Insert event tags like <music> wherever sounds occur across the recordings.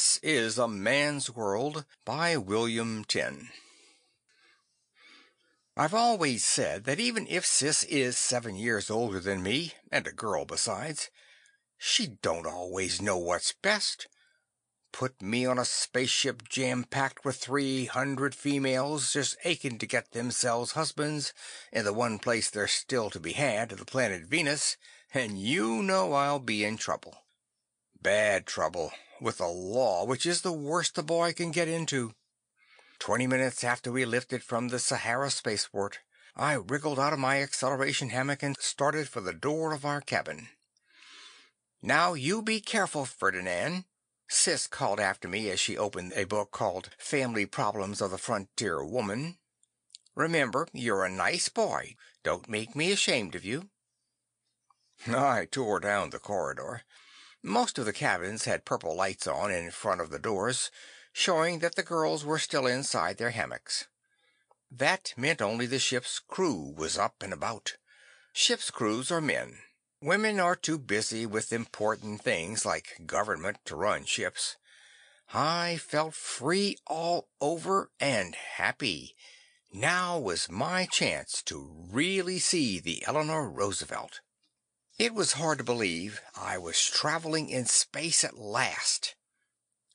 This is a Man's World by William Tenn I've always said that even if Sis is seven years older than me, and a girl besides, she don't always know what's best. Put me on a spaceship jam packed with three hundred females just aching to get themselves husbands in the one place there's still to be had, the planet Venus, and you know I'll be in trouble. Bad trouble, with the law, which is the worst a boy can get into. Twenty minutes after we lifted from the Sahara spaceport, I wriggled out of my acceleration hammock and started for the door of our cabin. "Now you be careful, Ferdinand," Sis called after me as she opened a book called Family Problems of the Frontier Woman. "Remember, you're a nice boy. Don't make me ashamed of you." I tore down the corridor. Most of the cabins had purple lights on in front of the doors, showing that the girls were still inside their hammocks. That meant only the ship's crew was up and about. Ship's crews are men. Women are too busy with important things like government to run ships. I felt free all over and happy. Now was my chance to really see the Eleanor Roosevelt. It was hard to believe I was traveling in space at last.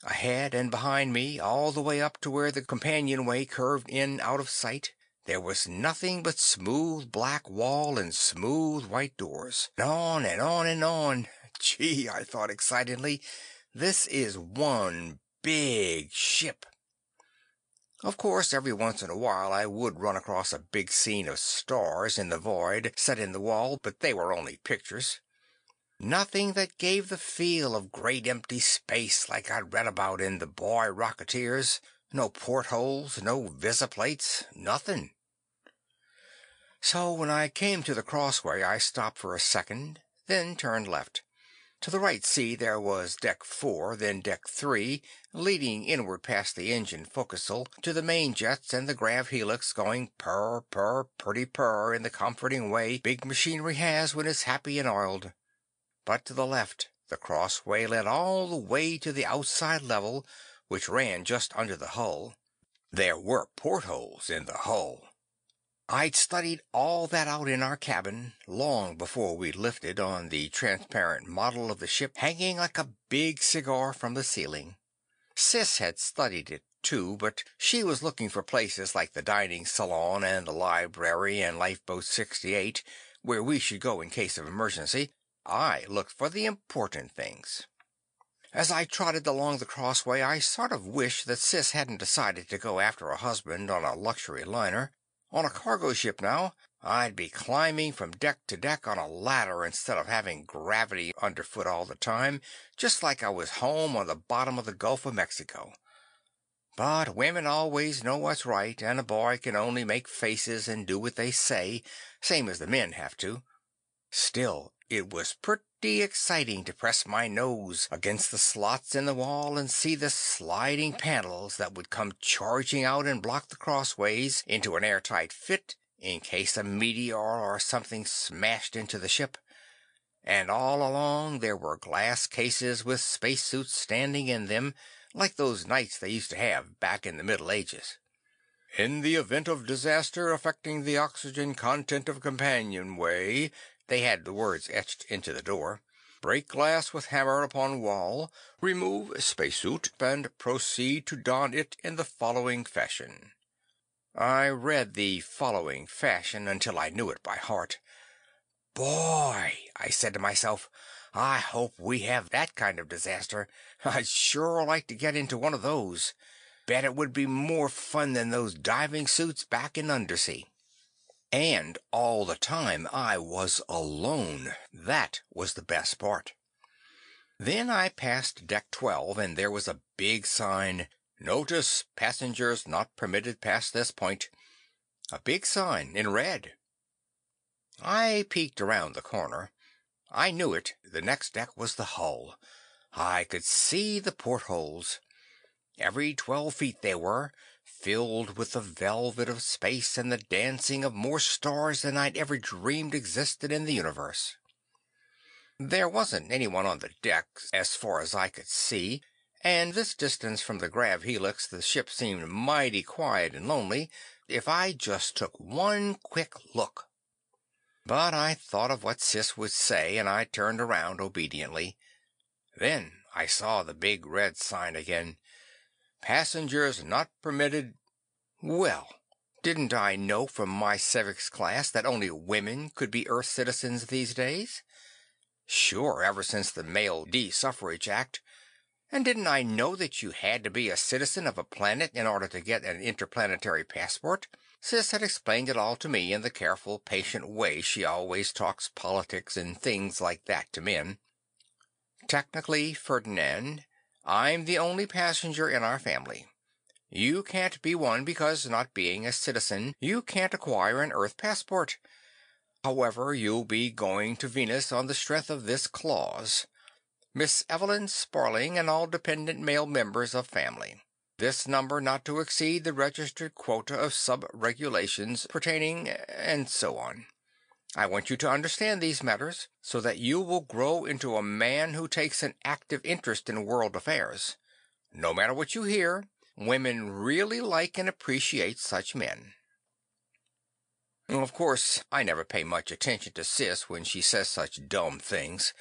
Ahead and behind me, all the way up to where the companionway curved in out of sight, there was nothing but smooth black wall and smooth white doors. And on and on and on. Gee, I thought excitedly, this is one big ship. Of course, every once in a while I would run across a big scene of stars in the void set in the wall, but they were only pictures. Nothing that gave the feel of great empty space like I'd read about in the boy rocketeers. No portholes, no visiplates, nothing. So when I came to the crossway, I stopped for a second, then turned left. To the right, see, there was deck four, then deck three, leading inward past the engine forecastle to the main jets and the grav helix going purr, purr, pretty purr in the comforting way big machinery has when it's happy and oiled. But to the left, the crossway led all the way to the outside level, which ran just under the hull. There were portholes in the hull. I'd studied all that out in our cabin, long before we lifted, on the transparent model of the ship hanging like a big cigar from the ceiling. Sis had studied it, too, but she was looking for places like the dining salon and the library and Lifeboat 68, where we should go in case of emergency. I looked for the important things. As I trotted along the crossway, I sort of wished that Sis hadn't decided to go after a husband on a luxury liner. On a cargo ship now, I'd be climbing from deck to deck on a ladder instead of having gravity underfoot all the time, just like I was home on the bottom of the Gulf of Mexico. But women always know what's right, and a boy can only make faces and do what they say, same as the men have to. Still, it was pretty exciting to press my nose against the slots in the wall and see the sliding panels that would come charging out and block the crossways into an airtight fit in case a meteor or something smashed into the ship. And all along there were glass cases with spacesuits standing in them, like those knights they used to have back in the Middle Ages. In the event of disaster affecting the oxygen content of companionway, they had the words etched into the door. Break glass with hammer upon wall, remove spacesuit, and proceed to don it in the following fashion. I read the following fashion until I knew it by heart. Boy, I said to myself, I hope we have that kind of disaster. I'd sure like to get into one of those. Bet it would be more fun than those diving suits back in undersea. And all the time I was alone. That was the best part. Then I passed deck 12 and there was a big sign, "Notice passengers not permitted past this point." A big sign in red. I peeked around the corner. I knew it. The next deck was the hull. I could see the portholes. Every twelve feet they were, filled with the velvet of space and the dancing of more stars than I'd ever dreamed existed in the universe. There wasn't anyone on the deck, as far as I could see, and this distance from the grav helix the ship seemed mighty quiet and lonely, if I just took one quick look. But I thought of what Sis would say, and I turned around obediently. Then I saw the big red sign again. Passengers not permitted. Well, didn't I know from my civics class that only women could be Earth citizens these days? Sure, ever since the Male Desuffrage Act. And didn't I know that you had to be a citizen of a planet in order to get an interplanetary passport? Sis had explained it all to me in the careful, patient way she always talks politics and things like that to men. Technically, Ferdinand, I'm the only passenger in our family. You can't be one because, not being a citizen, you can't acquire an Earth passport. However, you'll be going to Venus on the strength of this clause. Miss Evelyn Sparling and all dependent male members of family. This number not to exceed the registered quota of sub-regulations pertaining, and so on. I want you to understand these matters, so that you will grow into a man who takes an active interest in world affairs. No matter what you hear, women really like and appreciate such men. Of course, I never pay much attention to Sis when she says such dumb things.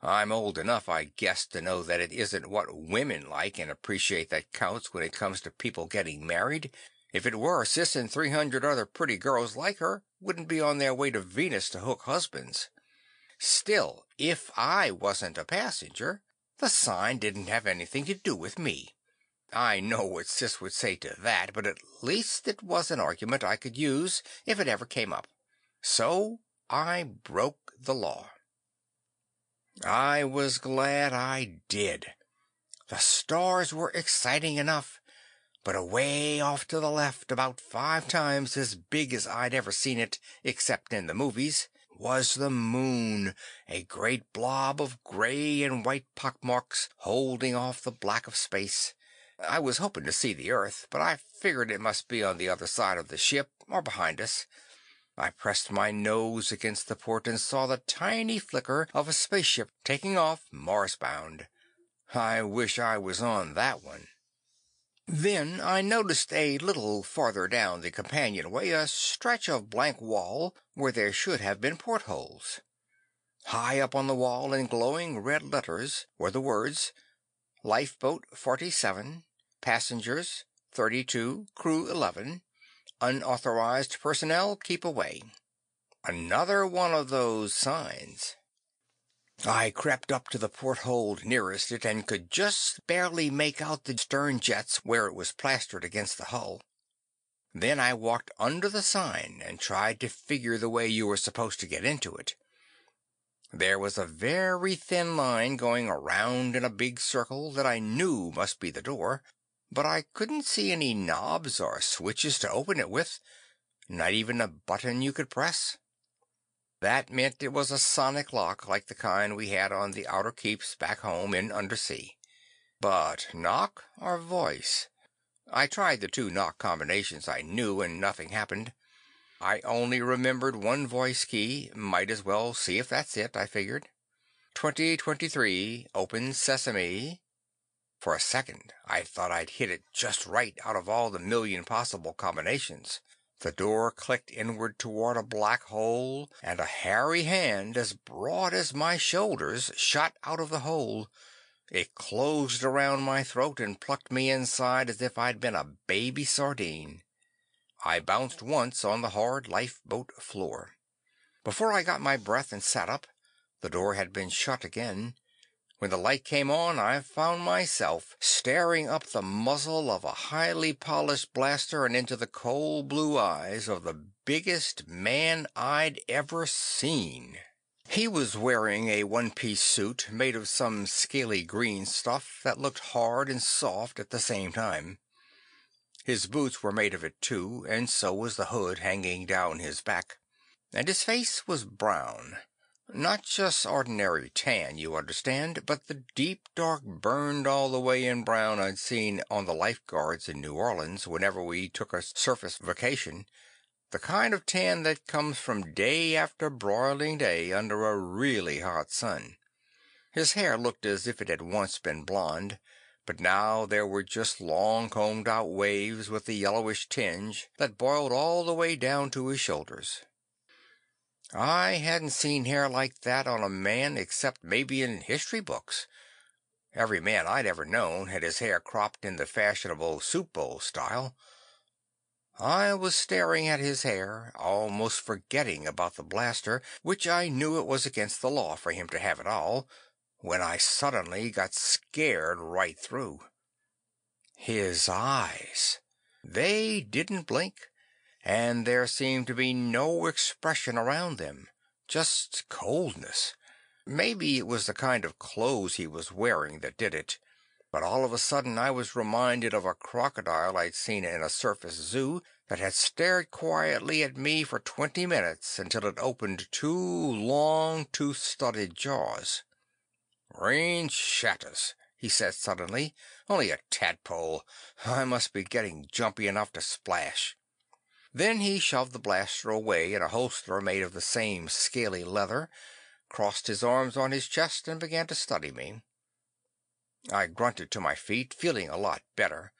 I'm old enough, I guess, to know that it isn't what women like and appreciate that counts when it comes to people getting married. If it were, Sis and 300 other pretty girls like her wouldn't be on their way to Venus to hook husbands. Still, if I wasn't a passenger, the sign didn't have anything to do with me. I know what Sis would say to that, but at least it was an argument I could use if it ever came up. So I broke the law. I was glad I did. The stars were exciting enough, but away off to the left, about five times as big as I'd ever seen it, except in the movies, was the moon, a great blob of gray and white pockmarks holding off the black of space. I was hoping to see the Earth, but I figured it must be on the other side of the ship or behind us. I pressed my nose against the port and saw the tiny flicker of a spaceship taking off Mars bound. I wish I was on that one. Then I noticed a little farther down the companionway a stretch of blank wall where there should have been portholes. High up on the wall in glowing red letters were the words Lifeboat 47, passengers 32, crew 11. Unauthorized personnel keep away. Another one of those signs. I crept up to the porthole nearest it and could just barely make out the stern jets where it was plastered against the hull. Then I walked under the sign and tried to figure the way you were supposed to get into it. There was a very thin line going around in a big circle that I knew must be the door, but I couldn't see any knobs or switches to open it with, not even a button you could press. That meant it was a sonic lock like the kind we had on the outer keeps back home in undersea. But knock or voice? I tried the two knock combinations I knew and nothing happened. I only remembered one voice key, might as well see if that's it, I figured. 2023, open sesame. For a second, I thought I'd hit it just right out of all the million possible combinations. The door clicked inward toward a black hole, and a hairy hand as broad as my shoulders shot out of the hole. It closed around my throat and plucked me inside as if I'd been a baby sardine. I bounced once on the hard lifeboat floor. Before I got my breath and sat up, the door had been shut again. When the light came on, I found myself staring up the muzzle of a highly polished blaster and into the cold blue eyes of the biggest man I'd ever seen. He was wearing a one-piece suit made of some scaly green stuff that looked hard and soft at the same time. His boots were made of it too, and so was the hood hanging down his back. And his face was brown. Not just ordinary tan, you understand, but the deep dark burned all the way in brown I'd seen on the lifeguards in New Orleans whenever we took a surface vacation. The kind of tan that comes from day after broiling day under a really hot sun. His hair looked as if it had once been blonde, but now there were just long combed out waves with a yellowish tinge that boiled all the way down to his shoulders. I hadn't seen hair like that on a man except maybe in history books. Every man I'd ever known had his hair cropped in the fashionable soup bowl style. I was staring at his hair, almost forgetting about the blaster, which I knew it was against the law for him to have at all, when I suddenly got scared right through. His eyes. They didn't blink, and there seemed to be no expression around them, just coldness. Maybe it was the kind of clothes he was wearing that did it, but all of a sudden I was reminded of a crocodile I'd seen in a surface zoo that had stared quietly at me for twenty minutes until it opened two long tooth studded jaws. "Range shatters," he said suddenly. "Only a tadpole. I must be getting jumpy enough to splash." Then he shoved the blaster away in a holster made of the same scaly leather crossed his arms on his chest, and began to study me. I grunted to my feet, feeling a lot better.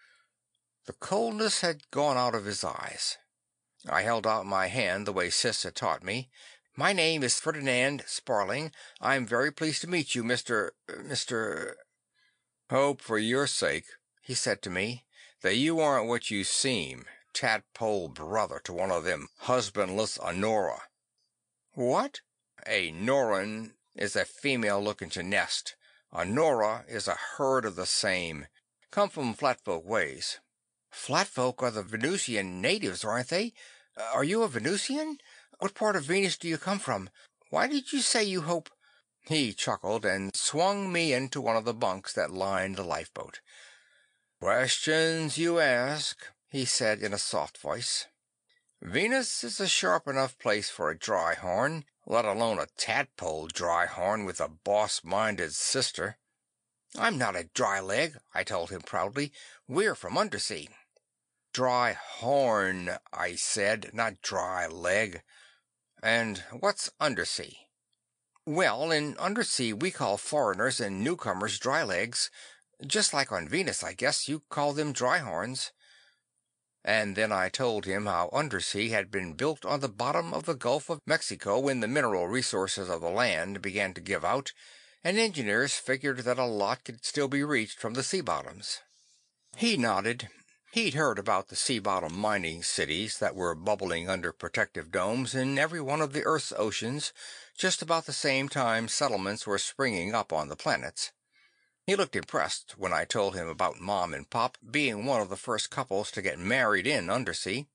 The coldness had gone out of his eyes. I held out my hand the way Sis had taught me. "My name is Ferdinand Sparling. I'm very pleased to meet you, Mr. Mr. "Hope for your sake," he said to me, "that you aren't what you seem, tadpole brother to one of them husbandless Onora." "What?" A Norren is a female looking to nest. A Nora is a herd of the same. Come from Flatfolk ways." "Flatfolk are the Venusian natives, aren't they? Uh, are you a Venusian? What part of Venus do you come from? Why did you say you hope He chuckled and swung me into one of the bunks that lined the lifeboat. "Questions you ask," he said in a soft voice. "Venus is a sharp enough place for a dry horn let alone a tadpole dry horn with a boss minded sister. "I'm not a dry leg," I told him proudly. "We're from Undersea." "Dry horn," I said, "not dry leg. And what's Undersea?" "Well, in Undersea we call foreigners and newcomers dry legs. Just like on Venus, I guess you call them dry horns. And then I told him how Undersea had been built on the bottom of the Gulf of Mexico when the mineral resources of the land began to give out, and engineers figured that a lot could still be reached from the sea bottoms. He nodded. He'd heard about the sea bottom mining cities that were bubbling under protective domes in every one of the Earth's oceans just about the same time settlements were springing up on the planets. He looked impressed when I told him about Mom and Pop being one of the first couples to get married in Undersea.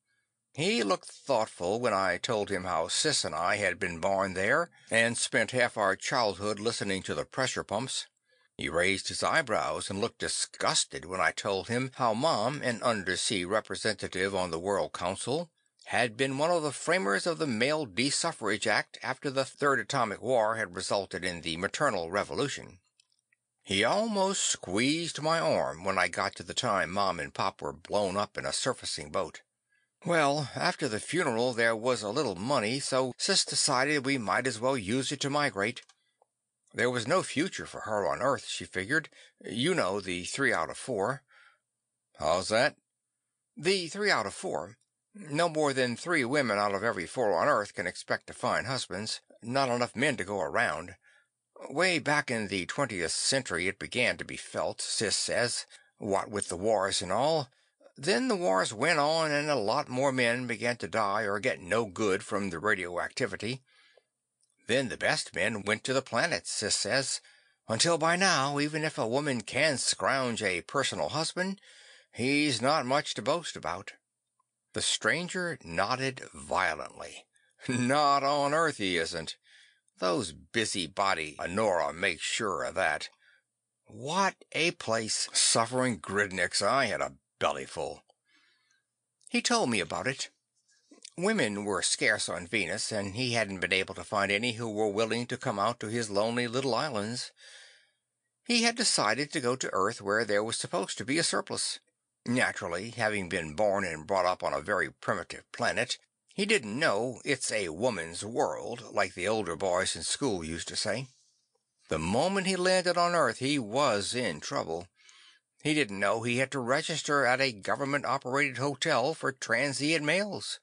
He looked thoughtful when I told him how Sis and I had been born there and spent half our childhood listening to the pressure pumps. He raised his eyebrows and looked disgusted when I told him how Mom, an Undersea representative on the World Council, had been one of the framers of the Male Desuffrage Act after the Third Atomic War had resulted in the Maternal Revolution. He almost squeezed my arm when I got to the time Mom and Pop were blown up in a surfacing boat. Well, after the funeral there was a little money, so Sis decided we might as well use it to migrate. There was no future for her on Earth, she figured. You know, the three out of four. How's that? The three out of four. No more than three women out of every four on Earth can expect to find husbands. Not enough men to go around. Way back in the 20th century it began to be felt, Sis says, what with the wars and all. Then the wars went on and a lot more men began to die or get no good from the radioactivity. Then the best men went to the planets, Sis says, until by now, even if a woman can scrounge a personal husband, he's not much to boast about. The stranger nodded violently. <laughs> Not on Earth he isn't. Those busybody Honora make sure of that. What a place! Suffering gridniks! I had a bellyful. He told me about it. Women were scarce on Venus, and he hadn't been able to find any who were willing to come out to his lonely little islands. He had decided to go to Earth where there was supposed to be a surplus. Naturally, having been born and brought up on a very primitive planet, he didn't know it's a woman's world, like the older boys in school used to say. The moment he landed on Earth, he was in trouble. He didn't know he had to register at a government operated hotel for transient males.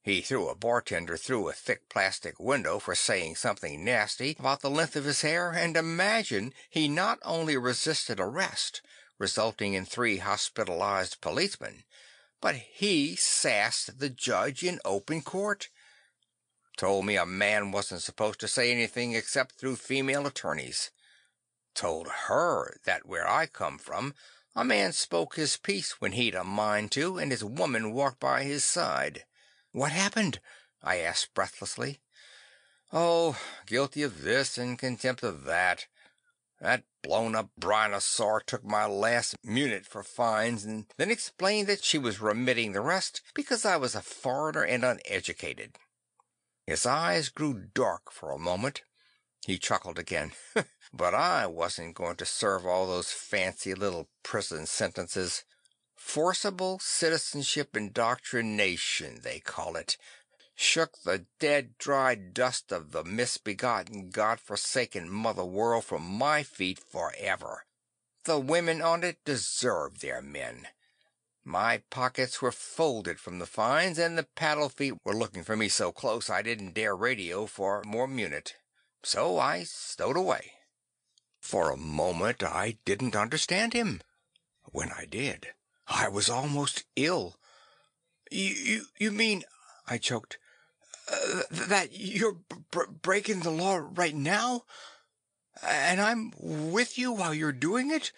He threw a bartender through a thick plastic window for saying something nasty about the length of his hair, and imagine he not only resisted arrest, resulting in three hospitalized policemen, but he sassed the judge in open court. Told me a man wasn't supposed to say anything except through female attorneys. Told her that where I come from, a man spoke his piece when he'd a mind to, and his woman walked by his side. "What happened?" I asked breathlessly. "Oh, guilty of this and contempt of that. That blown up Brynosaur took my last munit for fines, and then explained that she was remitting the rest because I was a foreigner and uneducated." His eyes grew dark for a moment. He chuckled again. <laughs> "But I wasn't going to serve all those fancy little prison sentences. Forcible citizenship indoctrination, they call it. Shook the dead, dry dust of the misbegotten, God forsaken mother world from my feet forever. The women on it deserved their men. My pockets were folded from the fines, and the paddle feet were looking for me so close I didn't dare radio for more munit. So I stowed away. For a moment I didn't understand him. When I did, I was almost ill. "You you mean," I choked, "that you're breaking the law right now? And I'm with you while you're doing it?"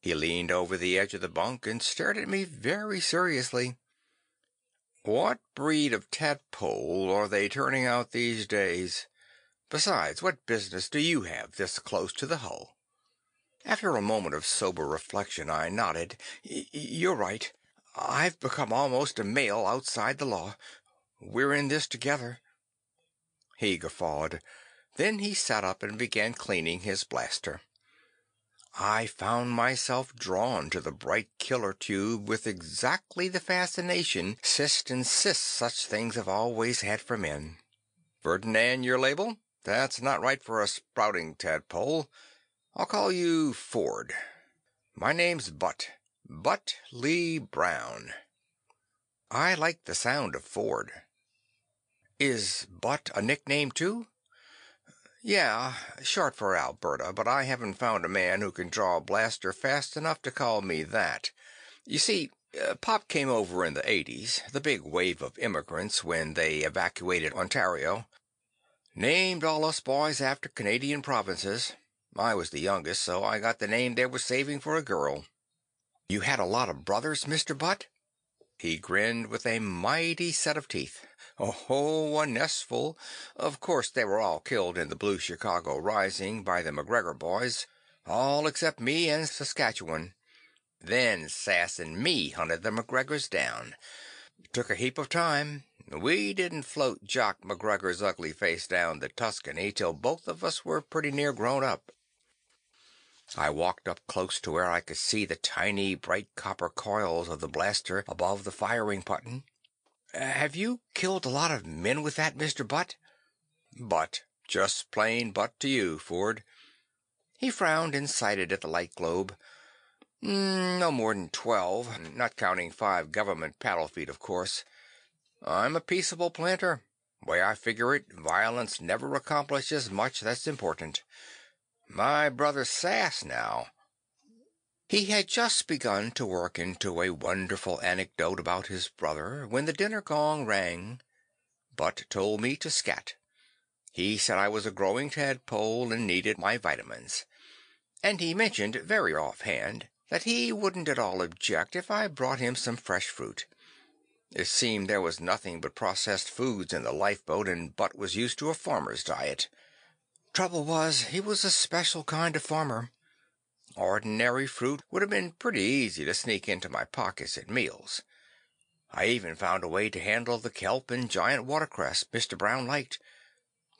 He leaned over the edge of the bunk and stared at me very seriously. "What breed of tadpole are they turning out these days? Besides, what business do you have this close to the hull?" After a moment of sober reflection, I nodded. "You're right. I've become almost a male outside the law. We're in this together." He guffawed. Then he sat up and began cleaning his blaster. I found myself drawn to the bright killer tube with exactly the fascination Sis insists such things have always had for men. "Ferdinand your label? That's not right for a sprouting tadpole. I'll call you Ford. My name's Butt. Butt Lee Brown." I liked the sound of Ford. "Is Butt a nickname, too?" "Yeah, short for Alberta, but I haven't found a man who can draw a blaster fast enough to call me that. You see, uh, Pop came over in the eighties, the big wave of immigrants when they evacuated Ontario. Named all us boys after Canadian provinces. I was the youngest, so I got the name they were saving for a girl." "You had a lot of brothers, Mr. Butt?" He grinned with a mighty set of teeth. "Oh, a nestful. Of course they were all killed in the Blue Chicago rising by the McGregor boys. All except me and Saskatchewan. Then Sass and me hunted the McGregors down. Took a heap of time. We didn't float Jock McGregor's ugly face down the Tuscany till both of us were pretty near grown up." I walked up close to where I could see the tiny bright copper coils of the blaster above the firing button. Uh, "Have you killed a lot of men with that, Mr. Butt?" "Butt. Just plain Butt to you, Ford." He frowned and sighted at the light globe. Mm, "No more'n twelve, not counting five government paddle feet, of course. I'm a peaceable planter. Way I figure it, violence never accomplishes much that's important. My brother Sass, now he had just begun to work into a wonderful anecdote about his brother when the dinner gong rang. Butt told me to scat. He said I was a growing tadpole and needed my vitamins. And he mentioned, very offhand, that he wouldn't at all object if I brought him some fresh fruit. It seemed there was nothing but processed foods in the lifeboat, and Butt was used to a farmer's diet. Trouble was, he was a special kind of farmer. Ordinary fruit would have been pretty easy to sneak into my pockets at meals. I even found a way to handle the kelp and giant watercress Mr. Brown liked.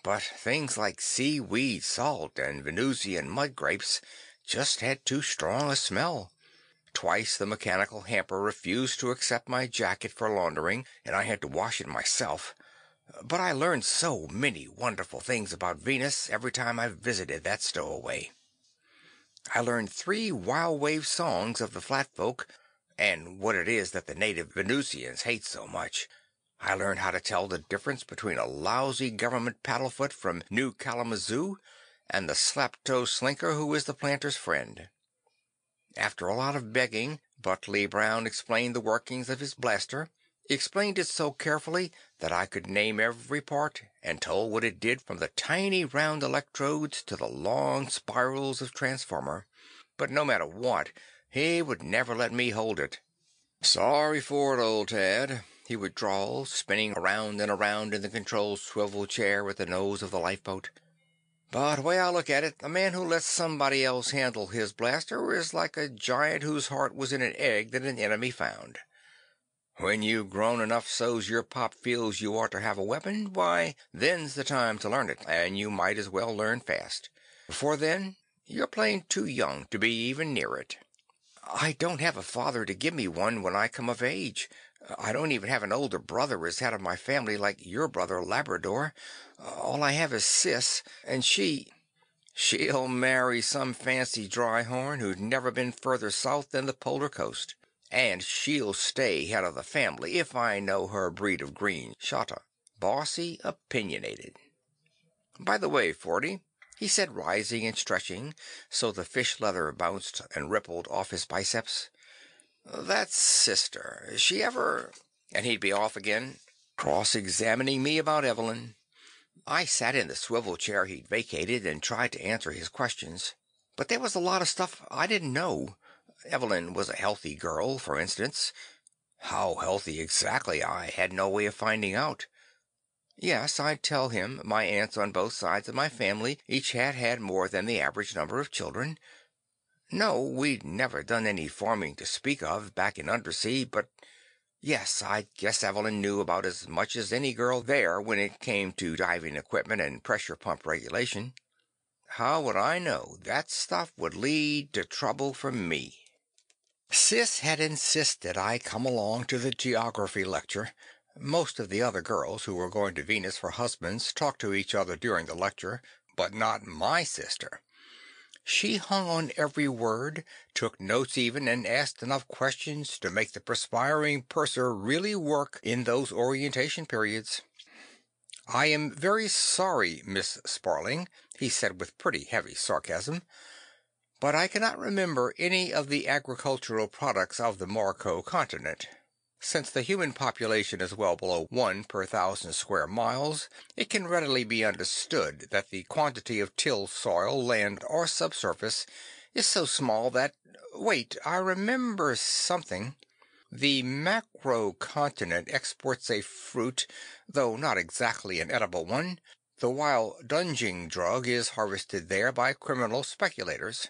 But things like seaweed salt and Venusian mud grapes just had too strong a smell. Twice the mechanical hamper refused to accept my jacket for laundering, and I had to wash it myself. But I learned so many wonderful things about Venus every time I visited that stowaway. I learned three Wild Wave songs of the Flatfolk, and what it is that the native Venusians hate so much. I learned how to tell the difference between a lousy government paddlefoot from New Kalamazoo and the slaptoe slinker who is the planter's friend. After a lot of begging, Butt Lee Brown explained the workings of his blaster, explained it so carefully that I could name every part, and told what it did from the tiny round electrodes to the long spirals of transformer. But no matter what, he would never let me hold it. "Sorry for it, old Tad," he would drawl, spinning around and around in the control swivel chair at the nose of the lifeboat. But way I look at it, a man who lets somebody else handle his blaster is like a giant whose heart was in an egg that an enemy found. When you've grown enough so's your pop feels you ought to have a weapon, why, then's the time to learn it, and you might as well learn fast. Before then, you're plain too young to be even near it. I don't have a father to give me one when I come of age. I don't even have an older brother as head of my family like your brother Labrador. All I have is Sis, and she she'll marry some fancy dry horn who's never been further south than the polar coast. And she'll stay head of the family, if I know her breed of green shotta. Bossy, opinionated. By the way, Forty, he said, rising and stretching so the fish leather bounced and rippled off his biceps, that sister, she ever and he'd be off again, cross examining me about Evelyn. I sat in the swivel chair he'd vacated and tried to answer his questions. But there was a lot of stuff I didn't know. Evelyn was a healthy girl, for instance. How healthy exactly, I had no way of finding out. Yes, I'd tell him my aunts on both sides of my family each had had more than the average number of children. No, we'd never done any farming to speak of, back in Undersea, but yes, I guess Evelyn knew about as much as any girl there when it came to diving equipment and pressure pump regulation. How would I know that stuff would lead to trouble for me? Sis had insisted I come along to the geography lecture. Most of the other girls who were going to Venus for husbands talked to each other during the lecture, but not my sister. She hung on every word, took notes even, and asked enough questions to make the perspiring purser really work in those orientation periods. "I am very sorry, Miss Sparling," he said with pretty heavy sarcasm, "but I cannot remember any of the agricultural products of the Macro continent. Since the human population is well below one per thousand square miles, it can readily be understood that the quantity of tilled soil, land or subsurface, is so small that wait, I remember something. The Macro continent exports a fruit, though not exactly an edible one. The wild dunging drug is harvested there by criminal speculators.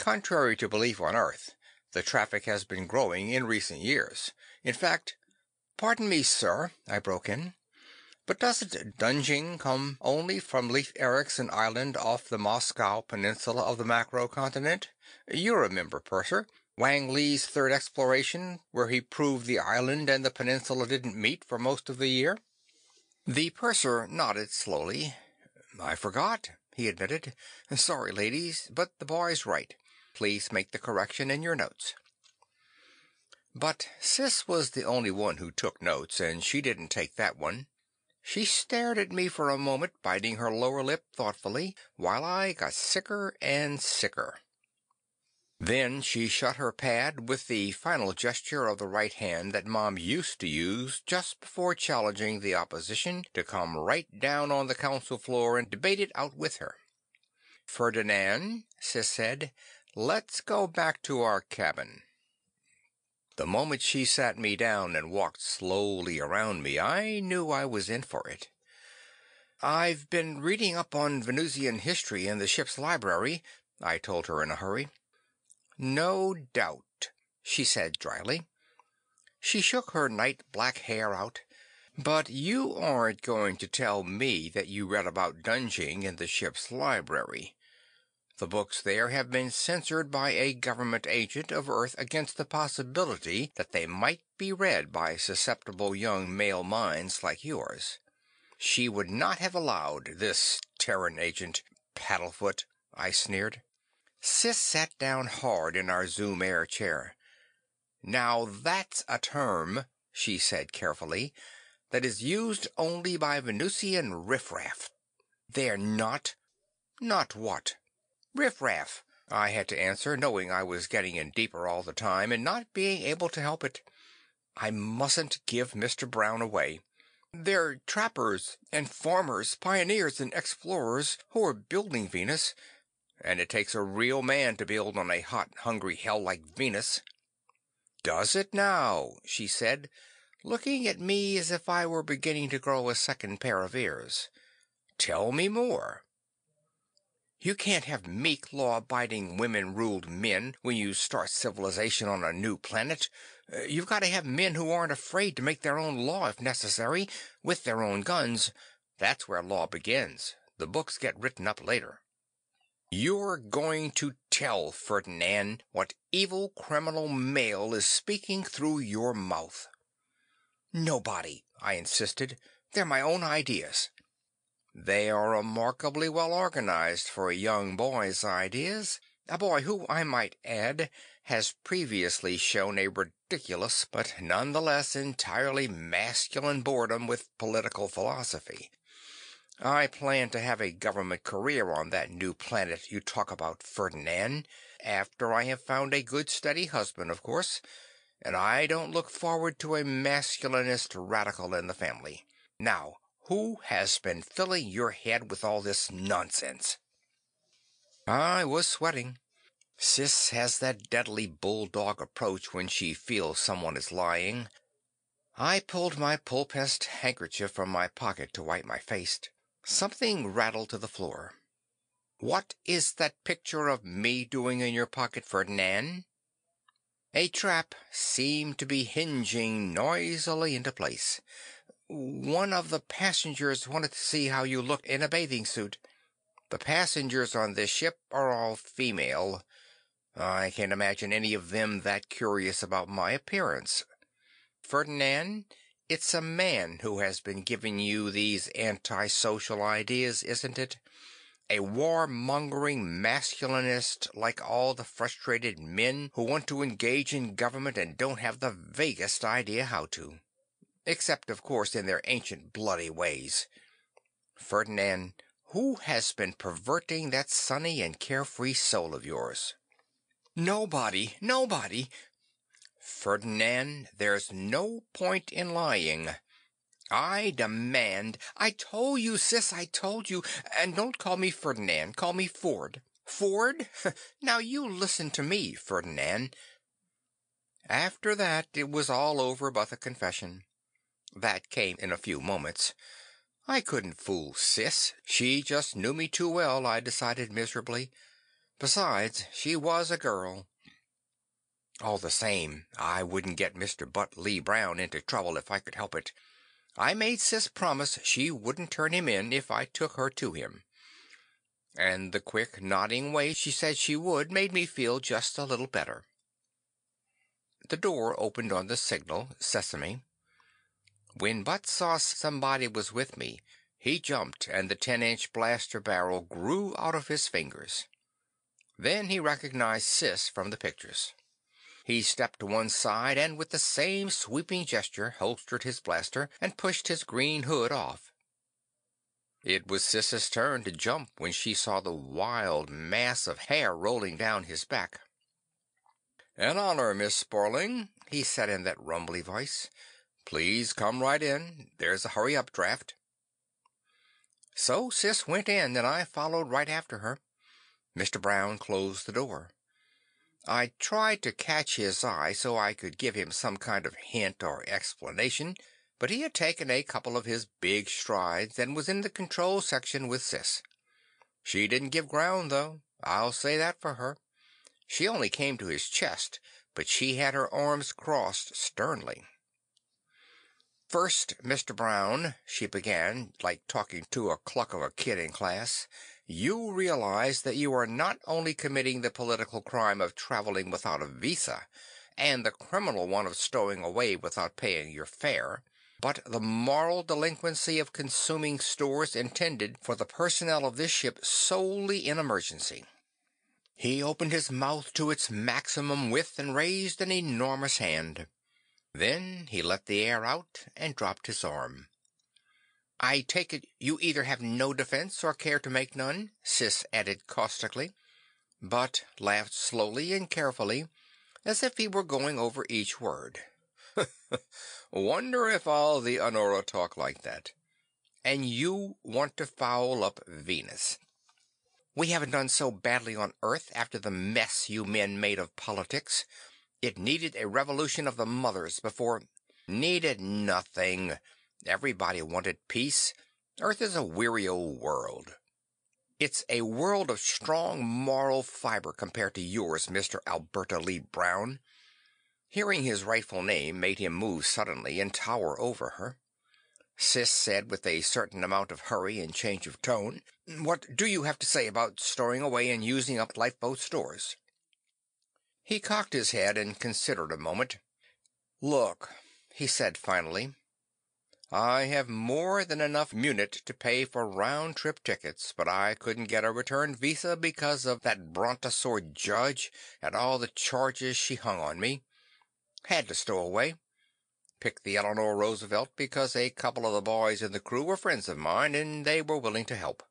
Contrary to belief on Earth, the traffic has been growing in recent years. In fact "Pardon me, sir," I broke in, "but doesn't dunging come only from Leif Erikson Island off the Moscow peninsula of the Macro continent? You remember, Purser, Wang Li's third exploration, where he proved the island and the peninsula didn't meet for most of the year?" The purser nodded slowly. "I forgot," he admitted. "Sorry, ladies, but the boy's right. Please make the correction in your notes." But Sis was the only one who took notes, and she didn't take that one. She stared at me for a moment, biting her lower lip thoughtfully, while I got sicker and sicker. Then she shut her pad with the final gesture of the right hand that Mom used to use just before challenging the opposition to come right down on the council floor and debate it out with her. "Ferdinand," Sis said, "let's go back to our cabin." The moment she sat me down and walked slowly around me, I knew I was in for it. "I've been reading up on Venusian history in the ship's library," I told her in a hurry. "No doubt," she said dryly. She shook her night black hair out. "But you aren't going to tell me that you read about dunging in the ship's library. The books there have been censored by a government agent of Earth against the possibility that they might be read by susceptible young male minds like yours. She would not have allowed this Terran agent Paddlefoot," I sneered. Sis sat down hard in our Zoom Air chair. "Now that's a term," she said carefully, "that is used only by Venusian riffraff. They're not—" "Not what?" "Riffraff," I had to answer, knowing I was getting in deeper all the time, and not being able to help it. I mustn't give Mr. Brown away. "They're trappers and farmers, pioneers and explorers who are building Venus. And it takes a real man to build on a hot, hungry hell like Venus." "Does it now?" she said, looking at me as if I were beginning to grow a second pair of ears. "Tell me more." "You can't have meek, law abiding, women ruled men when you start civilization on a new planet. Uh, you've got to have men who aren't afraid to make their own law if necessary, with their own guns. That's where law begins. The books get written up later." "You're going to tell, Ferdinand, what evil criminal male is speaking through your mouth." "Nobody," I insisted. "They're my own ideas." "They are remarkably well organized for a young boy's ideas. A boy who, I might add, has previously shown a ridiculous but none the less entirely masculine boredom with political philosophy. I plan to have a government career on that new planet you talk about, Ferdinand, after I have found a good steady husband, of course, and I don't look forward to a masculinist radical in the family. Now, who has been filling your head with all this nonsense?" I was sweating. Sis has that deadly bulldog approach when she feels someone is lying. I pulled my pulpest handkerchief from my pocket to wipe my face. Something rattled to the floor. "What is that picture of me doing in your pocket, Ferdinand?" A trap seemed to be hinging noisily into place. "One of the passengers wanted to see how you looked in a bathing suit. The passengers on this ship are all female. I can't imagine any of them that curious about my appearance. Ferdinand, it's a man who has been giving you these anti social ideas, isn't it? A warmongering masculinist like all the frustrated men who want to engage in government and don't have the vaguest idea how to. Except, of course, in their ancient bloody ways. Ferdinand, who has been perverting that sunny and carefree soul of yours? "Nobody, nobody!" "Ferdinand, there's no point in lying. I demand "I told you, Sis, I told you. And don't call me Ferdinand. Call me Ford. Ford? <laughs> Now you listen to me, Ferdinand." After that it was all over but the confession. That came in a few moments. I couldn't fool Sis. She just knew me too well, I decided miserably. Besides, she was a girl. All the same, I wouldn't get Mr. Butt Lee Brown into trouble if I could help it. I made Sis promise she wouldn't turn him in if I took her to him. And the quick nodding way she said she would made me feel just a little better. The door opened on the signal, Sesame. When Butt saw somebody was with me, he jumped and the ten inch blaster barrel grew out of his fingers. Then he recognized Sis from the pictures. He stepped to one side and with the same sweeping gesture holstered his blaster and pushed his green hood off. It was Sis's turn to jump when she saw the wild mass of hair rolling down his back. "An honor, Miss Sparling," he said in that rumbly voice. "Please come right in. There's a hurry up draft." So Sis went in and I followed right after her. Mr. Brown closed the door. I tried to catch his eye so I could give him some kind of hint or explanation, but he had taken a couple of his big strides and was in the control section with Sis. She didn't give ground, though. I'll say that for her. She only came to his chest, but she had her arms crossed sternly. "First, Mr. Brown," she began, like talking to a cluck of a kid in class. You realize that you are not only committing the political crime of traveling without a visa, and the criminal one of stowing away without paying your fare, but the moral delinquency of consuming stores intended for the personnel of this ship solely in emergency. He opened his mouth to its maximum width and raised an enormous hand. Then he let the air out and dropped his arm. "I take it you either have no defense or care to make none," Sis added caustically, but laughed slowly and carefully, as if he were going over each word. <laughs> "Wonder if all the Anora talk like that. And you want to foul up Venus. We haven't done so badly on Earth after the mess you men made of politics. It needed a revolution of the mothers before Needed nothing. Everybody wanted peace. Earth is a weary old world. It's a world of strong moral fiber compared to yours, Mr. Alberta Lee Brown. Hearing his rightful name made him move suddenly and tower over her. Sis said with a certain amount of hurry and change of tone, "What do you have to say about storing away and using up lifeboat stores?" He cocked his head and considered a moment. "Look," he said finally. I have more than enough munit to pay for round trip tickets, but I couldn't get a return visa because of that brontosaur judge and all the charges she hung on me. Had to stow away. Picked the Eleanor Roosevelt because a couple of the boys in the crew were friends of mine and they were willing to help.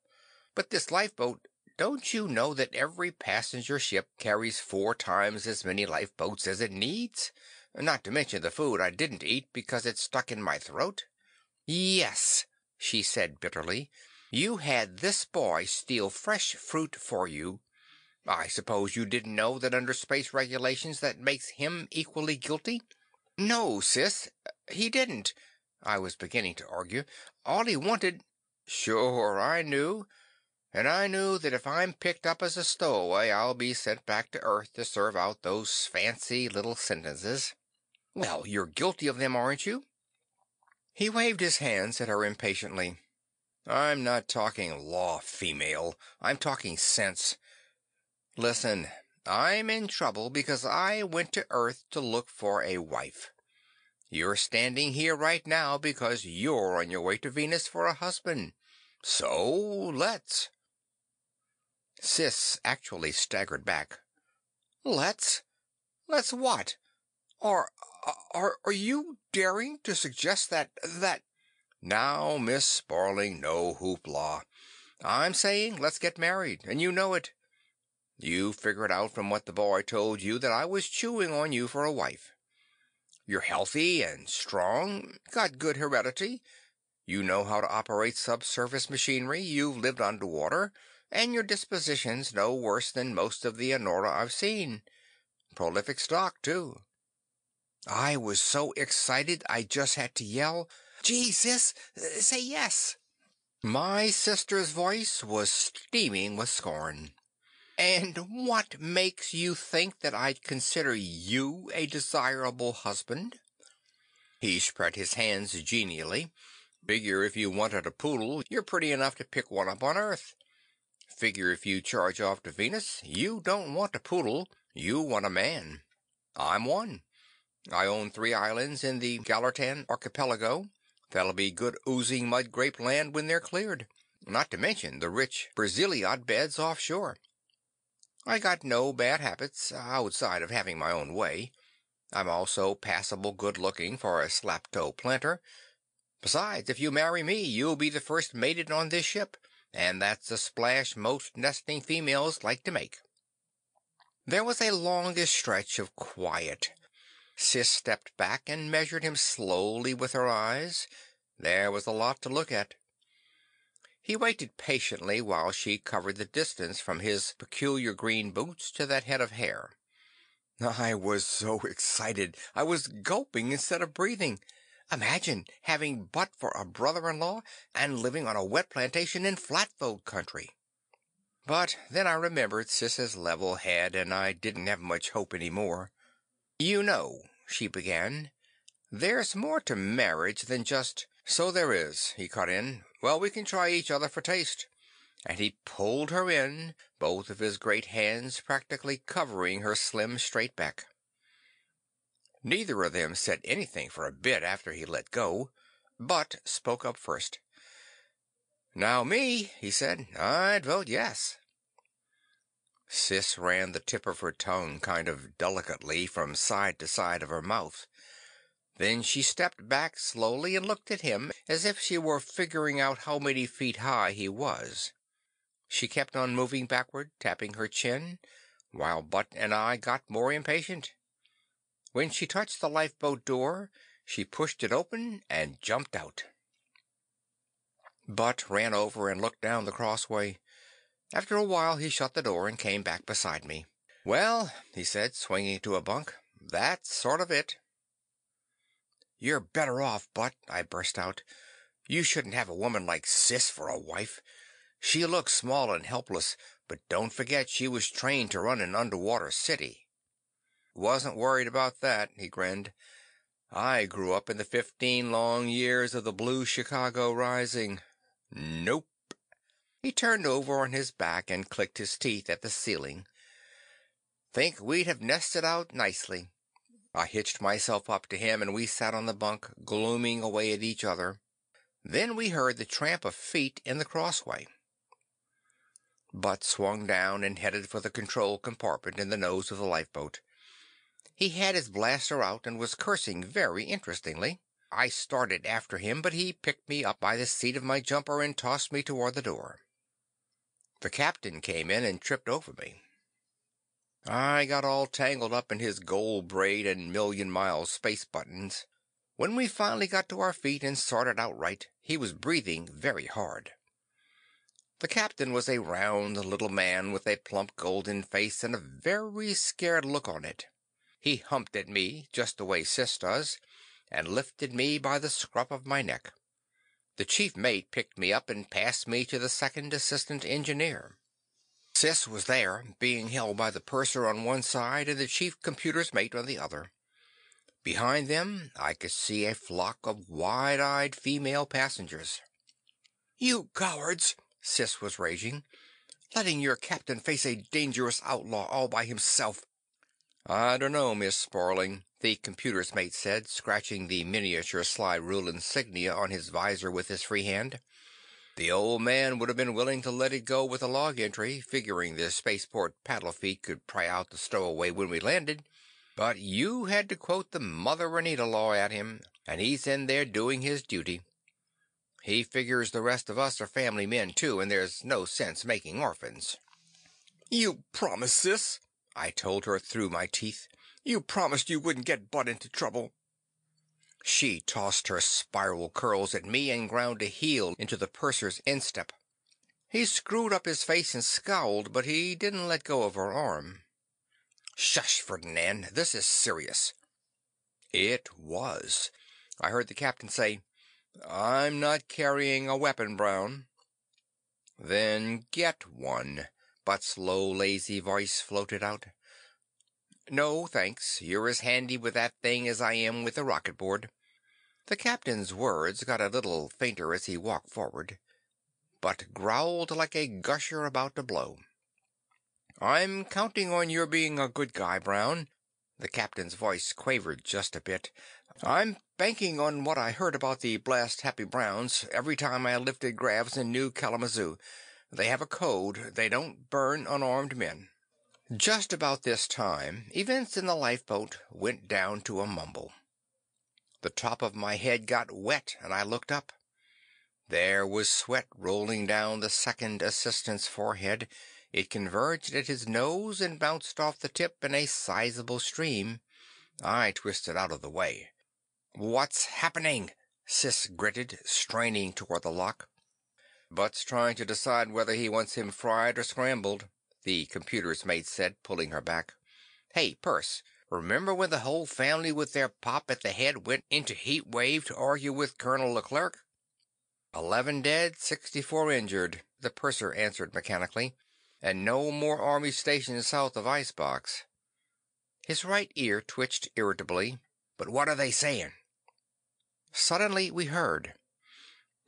But this lifeboat, don't you know that every passenger ship carries four times as many lifeboats as it needs? Not to mention the food I didn't eat because it stuck in my throat. "Yes," she said bitterly, "you had this boy steal fresh fruit for you. I suppose you didn't know that under space regulations that makes him equally guilty?" "No, Sis, he didn't," I was beginning to argue. "All he wanted "Sure, I knew. And I knew that if I'm picked up as a stowaway I'll be sent back to Earth to serve out those fancy little sentences. Well, you're guilty of them, aren't you?" He waved his hands at her impatiently. "I'm not talking law, female. I'm talking sense. Listen, I'm in trouble because I went to Earth to look for a wife. You're standing here right now because you're on your way to Venus for a husband. So let's." Sis actually staggered back. "Let's? Let's what? Are are are you daring to suggest that that "Now, Miss Sparling, no hoop la. I'm saying let's get married, and you know it. You figured out from what the boy told you that I was chewing on you for a wife. You're healthy and strong, got good heredity, you know how to operate subsurface machinery, you've lived underwater, and your disposition's no worse than most of the Anora I've seen. Prolific stock, too. I was so excited I just had to yell, "Gee, Sis, uh, say yes!" My sister's voice was steaming with scorn. "And what makes you think that I'd consider you a desirable husband?" He spread his hands genially. "Figure if you wanted a poodle, you're pretty enough to pick one up on Earth. Figure if you charge off to Venus, you don't want a poodle, you want a man. I'm one. I own three islands in the Gallertan archipelago that'll be good oozing mud grape land when they're cleared, not to mention the rich brasilead beds offshore. I got no bad habits, outside of having my own way. I'm also passable good looking for a slap-toe planter. Besides, if you marry me, you'll be the first mated on this ship, and that's a splash most nesting females like to make." There was a longish stretch of quiet. Sis stepped back and measured him slowly with her eyes. There was a lot to look at. He waited patiently while she covered the distance from his peculiar green boots to that head of hair. I was so <laughs> excited I was gulping instead of breathing. Imagine having Butt for a brother in law, and living on a wet plantation in Flatboat Country! But then I remembered Sis's level head, and I didn't have much hope any more. "You know," she began, "there's more to marriage than just "So there is," he cut in. "Well, we can try each other for taste." And he pulled her in, both of his great hands practically covering her slim straight back. Neither of them said anything for a bit after he let go. Butt spoke up first. "Now me," he said, "I'd vote yes." Sis ran the tip of her tongue kind of delicately from side to side of her mouth. Then she stepped back slowly and looked at him as if she were figuring out how many feet high he was. She kept on moving backward, tapping her chin, while Butt and I got more impatient. When she touched the lifeboat door, she pushed it open and jumped out. Butt ran over and looked down the crossway. After a while he shut the door and came back beside me. "Well," he said, swinging to a bunk, "that's sort of it." "You're better off, Butt," I burst out. "You shouldn't have a woman like Sis for a wife. She looks small and helpless, but don't forget she was trained to run an underwater city." "Wasn't worried about that," he grinned. "I grew up in the fifteen long years of the Blue Chicago Rising. Nope." He turned over on his back and clicked his teeth at the ceiling. "Think we'd have nested out nicely." I hitched myself up to him and we sat on the bunk, glooming away at each other. Then we heard the tramp of feet in the crossway. Butt swung down and headed for the control compartment in the nose of the lifeboat. He had his blaster out and was cursing very interestingly. I started after him, but he picked me up by the seat of my jumper and tossed me toward the door. The captain came in and tripped over me. I got all tangled up in his gold braid and million mile space buttons. When we finally got to our feet and sorted out right, he was breathing very hard. The captain was a round little man with a plump golden face and a very scared look on it. He humped at me, just the way Sis does, and lifted me by the scruff of my neck. The chief mate picked me up and passed me to the second assistant engineer. Sis was there, being held by the purser on one side and the chief computer's mate on the other. Behind them I could see a flock of wide eyed female passengers. "You cowards!" Sis was raging. "Letting your captain face a dangerous outlaw all by himself." "I dunno, Miss Sparling," the computer's mate said, scratching the miniature slide rule insignia on his visor with his free hand. "The old man would have been willing to let it go with a log entry, figuring the spaceport paddle feet could pry out the stowaway when we landed, but you had to quote the Mother Anita law at him, and he's in there doing his duty. He figures the rest of us are family men, too, and there's no sense making orphans." "You promised, Sis," I told her through my teeth. "You promised you wouldn't get Butt into trouble." She tossed her spiral curls at me and ground a heel into the purser's instep. He screwed up his face and scowled, but he didn't let go of her arm. "Shush, Ferdinand. This is serious." It was. I heard the captain say, "I'm not carrying a weapon, Brown." "Then get one," Butt's low lazy voice floated out. "No, thanks. You're as handy with that thing as I am with the rocket board." The captain's words got a little fainter as he walked forward. Butt growled like a gusher about to blow. "I'm counting on your being a good guy, Brown." The captain's voice quavered just a bit. "I'm banking on what I heard about the blast happy Browns every time I lifted gravs in New Kalamazoo. They have a code. They don't burn unarmed men." Just about this time, events in the lifeboat went down to a mumble. The top of my head got wet and I looked up. There was sweat rolling down the second assistant's forehead. It converged at his nose and bounced off the tip in a sizable stream. I twisted out of the way. "What's happening?" Sis gritted, straining toward the lock. "Butt's trying to decide whether he wants him fried or scrambled," the computer's mate said, pulling her back. "Hey, Perce, remember when the whole family with their pop at the head went into heat wave to argue with Colonel Leclerc?" "Eleven dead, sixty four injured," the purser answered mechanically. "And no more army stations south of Icebox." His right ear twitched irritably. "But what are they saying?" Suddenly we heard.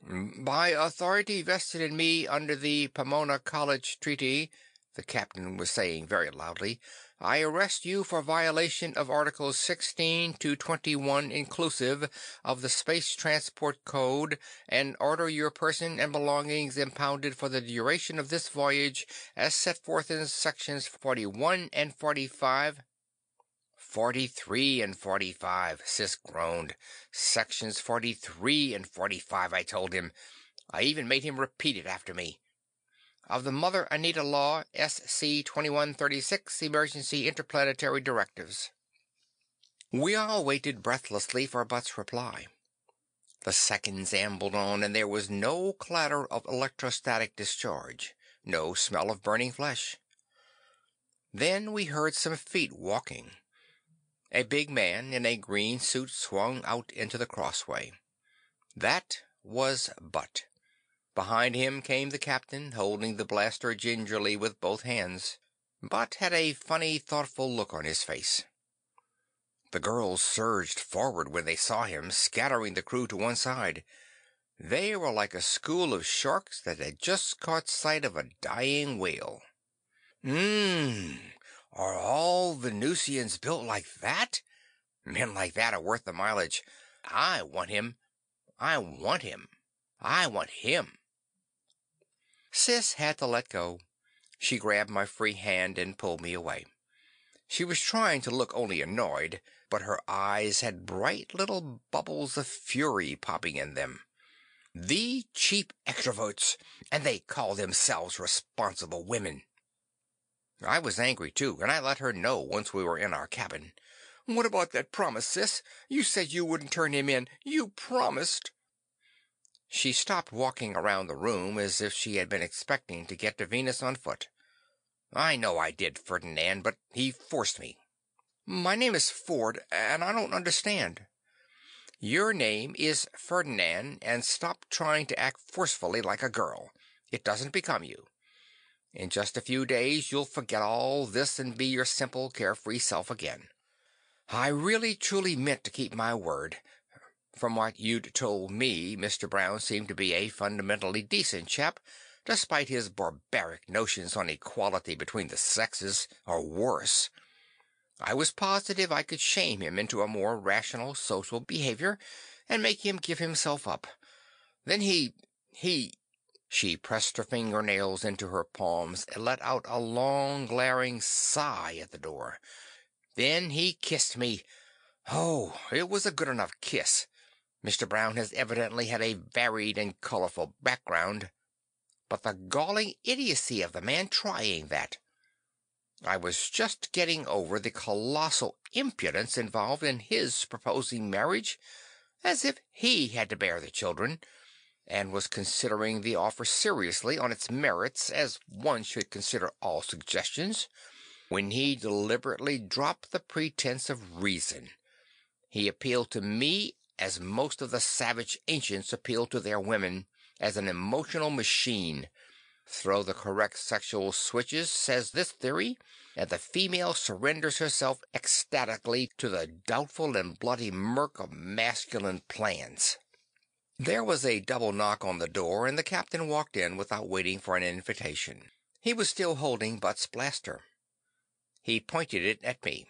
Mm, "By authority vested in me under the Pomona College Treaty," the captain was saying very loudly, I arrest you for violation of Articles 16 to 21 inclusive of the Space Transport Code and order your person and belongings impounded for the duration of this voyage as set forth in sections 41 and 45. 43 and 45, Sis groaned. Sections 43 and 45, I told him. I even made him repeat it after me of the Mother Anita Law, SC 2136, Emergency Interplanetary Directives. We all waited breathlessly for Butt's reply. The seconds ambled on, and there was no clatter of electrostatic discharge, no smell of burning flesh. Then we heard some feet walking. A big man in a green suit swung out into the crossway. That was Butt. Behind him came the captain, holding the blaster gingerly with both hands. Butt had a funny, thoughtful look on his face. The girls surged forward when they saw him, scattering the crew to one side. They were like a school of sharks that had just caught sight of a dying whale. Mmm, are all Venusians built like that? Men like that are worth the mileage. I want him. I want him. I want him. Sis had to let go. She grabbed my free hand and pulled me away. She was trying to look only annoyed, but her eyes had bright little bubbles of fury popping in them. The cheap extroverts, and they call themselves responsible women. I was angry too, and I let her know once we were in our cabin. What about that promise, sis? You said you wouldn't turn him in. You promised. She stopped walking around the room as if she had been expecting to get to Venus on foot. I know I did, Ferdinand, but he forced me. My name is Ford, and I don't understand. Your name is Ferdinand, and stop trying to act forcefully like a girl. It doesn't become you. In just a few days you'll forget all this and be your simple, carefree self again. I really truly meant to keep my word, from what you'd told me, Mr. Brown seemed to be a fundamentally decent chap, despite his barbaric notions on equality between the sexes, or worse. I was positive I could shame him into a more rational social behavior, and make him give himself up. Then he... he... She pressed her fingernails into her palms and let out a long, glaring sigh at the door. Then he kissed me. Oh, it was a good enough kiss. Mr. Brown has evidently had a varied and colorful background, but the galling idiocy of the man trying that! I was just getting over the colossal impudence involved in his proposing marriage, as if he had to bear the children, and was considering the offer seriously on its merits as one should consider all suggestions, when he deliberately dropped the pretense of reason. He appealed to me as most of the savage ancients appealed to their women, as an emotional machine. Throw the correct sexual switches, says this theory, and the female surrenders herself ecstatically to the doubtful and bloody murk of masculine plans. There was a double knock on the door, and the captain walked in without waiting for an invitation. He was still holding Butt's blaster. He pointed it at me.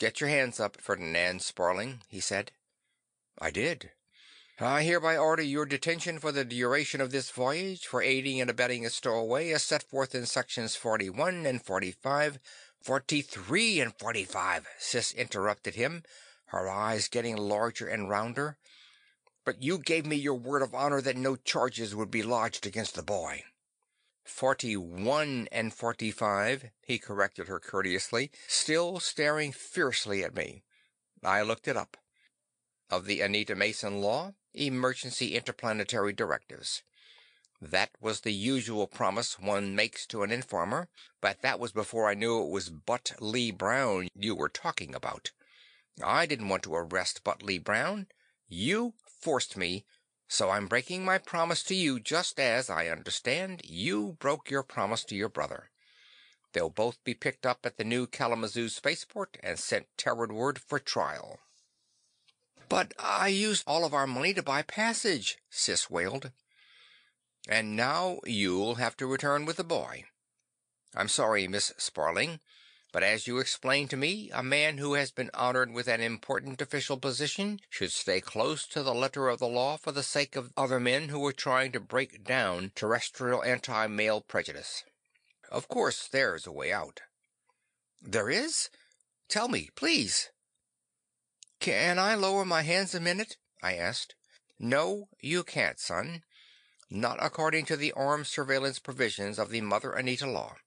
Get your hands up, Ferdinand Sparling, he said. I did. I hereby order your detention for the duration of this voyage for aiding and abetting a stowaway as set forth in sections 41 and 45. 43 and 45, Sis interrupted him, her eyes getting larger and rounder. But you gave me your word of honor that no charges would be lodged against the boy. 41 and 45, he corrected her courteously, still staring fiercely at me. I looked it up of the Anita Mason Law, Emergency Interplanetary Directives. That was the usual promise one makes to an informer, but that was before I knew it was Butt Lee Brown you were talking about. I didn't want to arrest Butt Lee Brown. You forced me, so I'm breaking my promise to you just as, I understand, you broke your promise to your brother. They'll both be picked up at the new Kalamazoo spaceport and sent Terraward for trial. "But I used all of our money to buy passage," Sis wailed. "And now you'll have to return with the boy. I'm sorry, Miss Sparling, But as you explained to me, a man who has been honored with an important official position should stay close to the letter of the law for the sake of other men who are trying to break down Terrestrial anti male prejudice. Of course there's a way out." "There is? Tell me, please." "Can I lower my hands a minute?" I asked. "No, you can't, son. Not according to the armed surveillance provisions of the Mother Anita Law.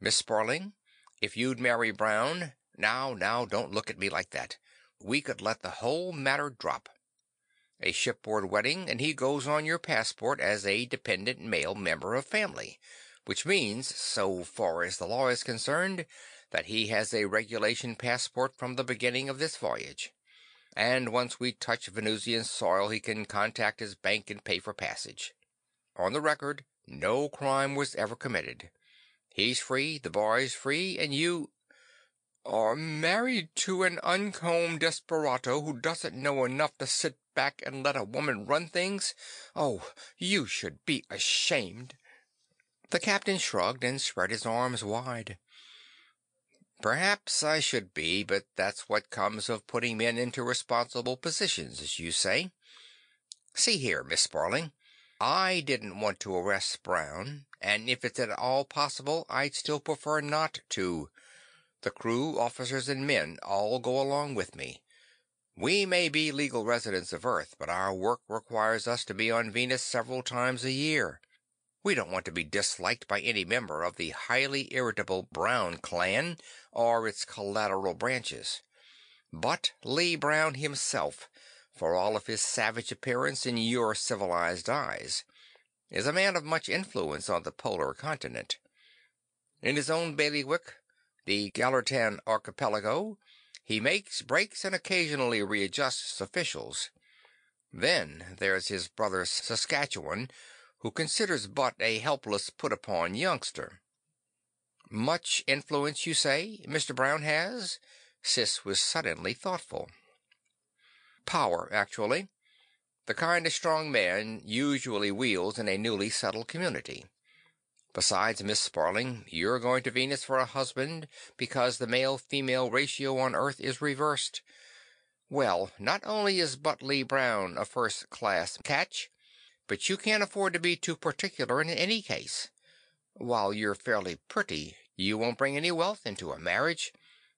Miss Sparling, if you'd marry Brown—now, now, don't look at me like that. We could let the whole matter drop. A shipboard wedding, and he goes on your passport as a dependent male member of family, which means, so far as the law is concerned, that he has a regulation passport from the beginning of this voyage. And once we touch Venusian soil he can contact his bank and pay for passage. On the record, no crime was ever committed. He's free, the boy's free, and you—" "Are married to an uncombed desperado who doesn't know enough to sit back and let a woman run things. Oh, you should be ashamed." The captain shrugged and spread his arms wide. "Perhaps I should be, but that's what comes of putting men into responsible positions, as you say. See here, Miss Sparling, I didn't want to arrest Brown, and if it's at all possible, I'd still prefer not to. The crew, officers and men, all go along with me. We may be legal residents of Earth, but our work requires us to be on Venus several times a year. We don't want to be disliked by any member of the highly irritable Brown clan or its collateral branches. Butt Lee Brown himself, for all of his savage appearance in your civilized eyes, is a man of much influence on the polar continent. In his own bailiwick, the Gallertan Archipelago, he makes, breaks, and occasionally readjusts officials. Then there's his brother Saskatchewan, who considers Butt a helpless put upon youngster. Much influence, you say, Mr. Brown has? Sis was suddenly thoughtful. Power, actually. The kind a strong man usually wields in a newly settled community. Besides, Miss Sparling, you're going to Venus for a husband because the male-female ratio on Earth is reversed. Well, not only is Butt Lee Brown a first-class catch, but you can't afford to be too particular in any case. While you're fairly pretty, you won't bring any wealth into a marriage,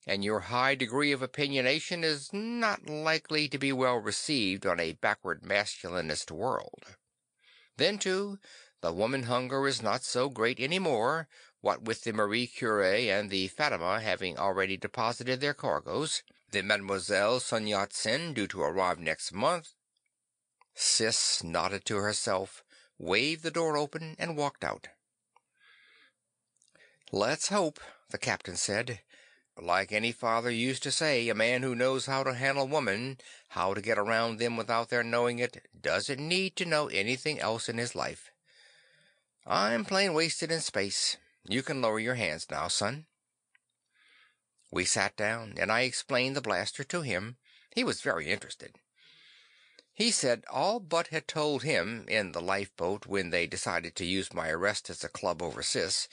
and your high degree of opinionation is not likely to be well received on a backward masculinist world. Then, too, the woman hunger is not so great any more, what with the Marie Curie and the Fatima having already deposited their cargoes, the Mademoiselle Sun Yat-sen due to arrive next month, Sis nodded to herself, waved the door open, and walked out. "Let's hope," the captain said. "Like any father used to say, a man who knows how to handle women, how to get around them without their knowing it, doesn't need to know anything else in his life. I'm plain wasted in space. You can lower your hands now, son." We sat down, and I explained the blaster to him. He was very interested. He said all Butt had told him, in the lifeboat when they decided to use my arrest as a club over Sis,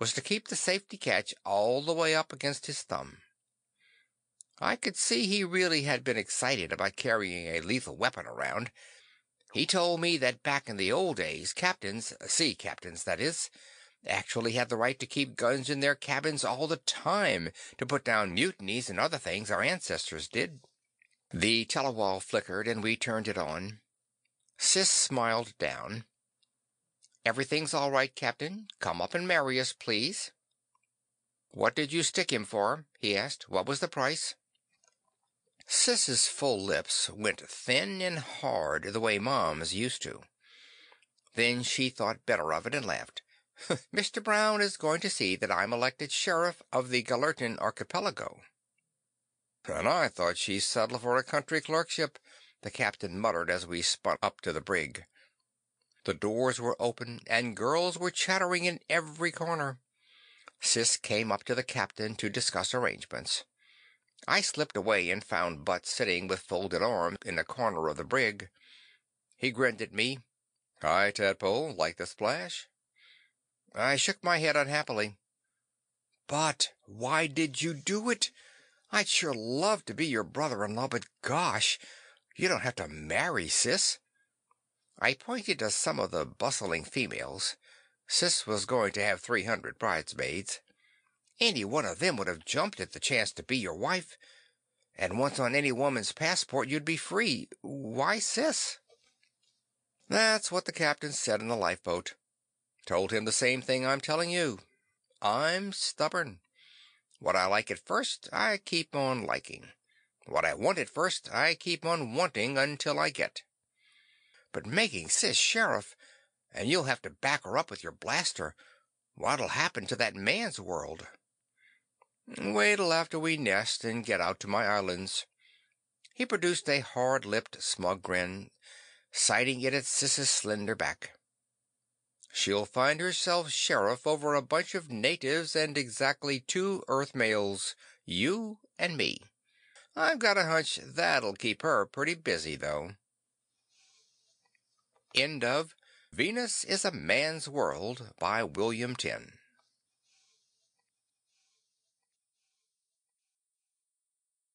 was to keep the safety catch all the way up against his thumb. I could see he really had been excited about carrying a lethal weapon around. He told me that back in the old days, captains, sea captains that is, actually had the right to keep guns in their cabins all the time to put down mutinies and other things our ancestors did. The telewall flickered and we turned it on. Sis smiled down. "Everything's all right, Captain. Come up and marry us, please." "What did you stick him for?" he asked. "What was the price?" Sis's full lips went thin and hard the way Mom's used to. Then she thought better of it and laughed. <laughs> "Mr. Brown is going to see that I'm elected sheriff of the Gallertan Archipelago." "And I thought she'd settle for a country clerkship," the captain muttered as we spun up to the brig. The doors were open, and girls were chattering in every corner. Sis came up to the captain to discuss arrangements. I slipped away and found Butt sitting with folded arms in a corner of the brig. He grinned at me. "Hi, Tadpole. Like the splash?" I shook my head unhappily. But why did you do it? I'd sure love to be your brother in law, but gosh, you don't have to marry Sis." I pointed to some of the bustling females. Sis was going to have three hundred bridesmaids. "Any one of them would have jumped at the chance to be your wife. And once on any woman's passport, you'd be free. Why Sis?" That's what the captain said in the lifeboat. Told him the same thing I'm telling you. I'm stubborn. What I like at first, I keep on liking. What I want at first, I keep on wanting until I get. But making Sis sheriff, and you'll have to back her up with your blaster. What'll happen to that man's world? Wait till after we nest and get out to my islands. He produced a hard-lipped, smug grin, sighting it at Sis's slender back. She'll find herself sheriff over a bunch of natives and exactly two Earth males, you and me. I've got a hunch that'll keep her pretty busy, though. End of Venus is a Man's World by William Tenn